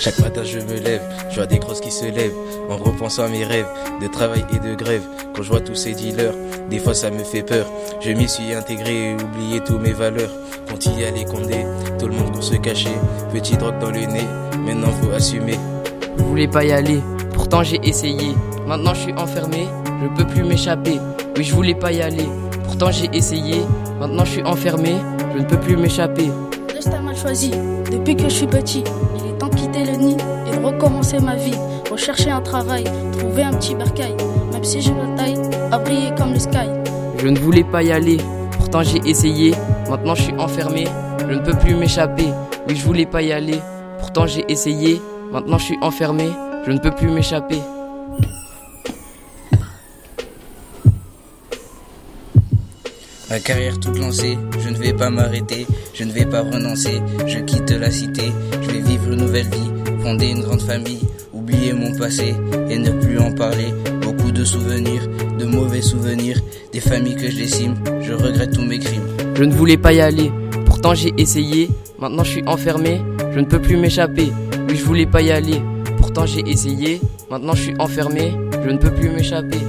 Chaque matin je me lève, je vois des grosses qui se lèvent, en repensant à mes rêves de travail et de grève. Quand je vois tous ces dealers, des fois ça me fait peur. Je m'y suis intégré et oublié tous mes valeurs. Quand il y a les condés, tout le monde pour se cacher. Petit drogue dans le nez, maintenant faut assumer. Je voulais pas y aller, pourtant j'ai essayé. Maintenant je suis enfermé, je peux plus m'échapper. Oui, je voulais pas y aller, pourtant j'ai essayé. Maintenant je suis enfermé, je ne peux plus m'échapper. Destin mal choisi, depuis que je suis petit. Recommencer ma vie. Rechercher un travail, trouver un petit bercail. Même si j'ai la taille, à briller comme le sky. Je ne voulais pas y aller, pourtant j'ai essayé. Maintenant je suis enfermé, je ne peux plus m'échapper. Oui, je voulais pas y aller, pourtant j'ai essayé. Maintenant je suis enfermé, je ne peux plus m'échapper. Ma carrière toute lancée, je ne vais pas m'arrêter, je ne vais pas renoncer, je quitte la cité, je vais vivre une nouvelle vie, fonder une grande famille, oublier mon passé et ne plus en parler. Beaucoup de souvenirs, de mauvais souvenirs, des familles que je décime, je regrette tous mes crimes. Je ne voulais pas y aller, pourtant j'ai essayé. Maintenant je suis enfermé, je ne peux plus m'échapper. Oui, je voulais pas y aller, pourtant j'ai essayé. Maintenant je suis enfermé, je ne peux plus m'échapper.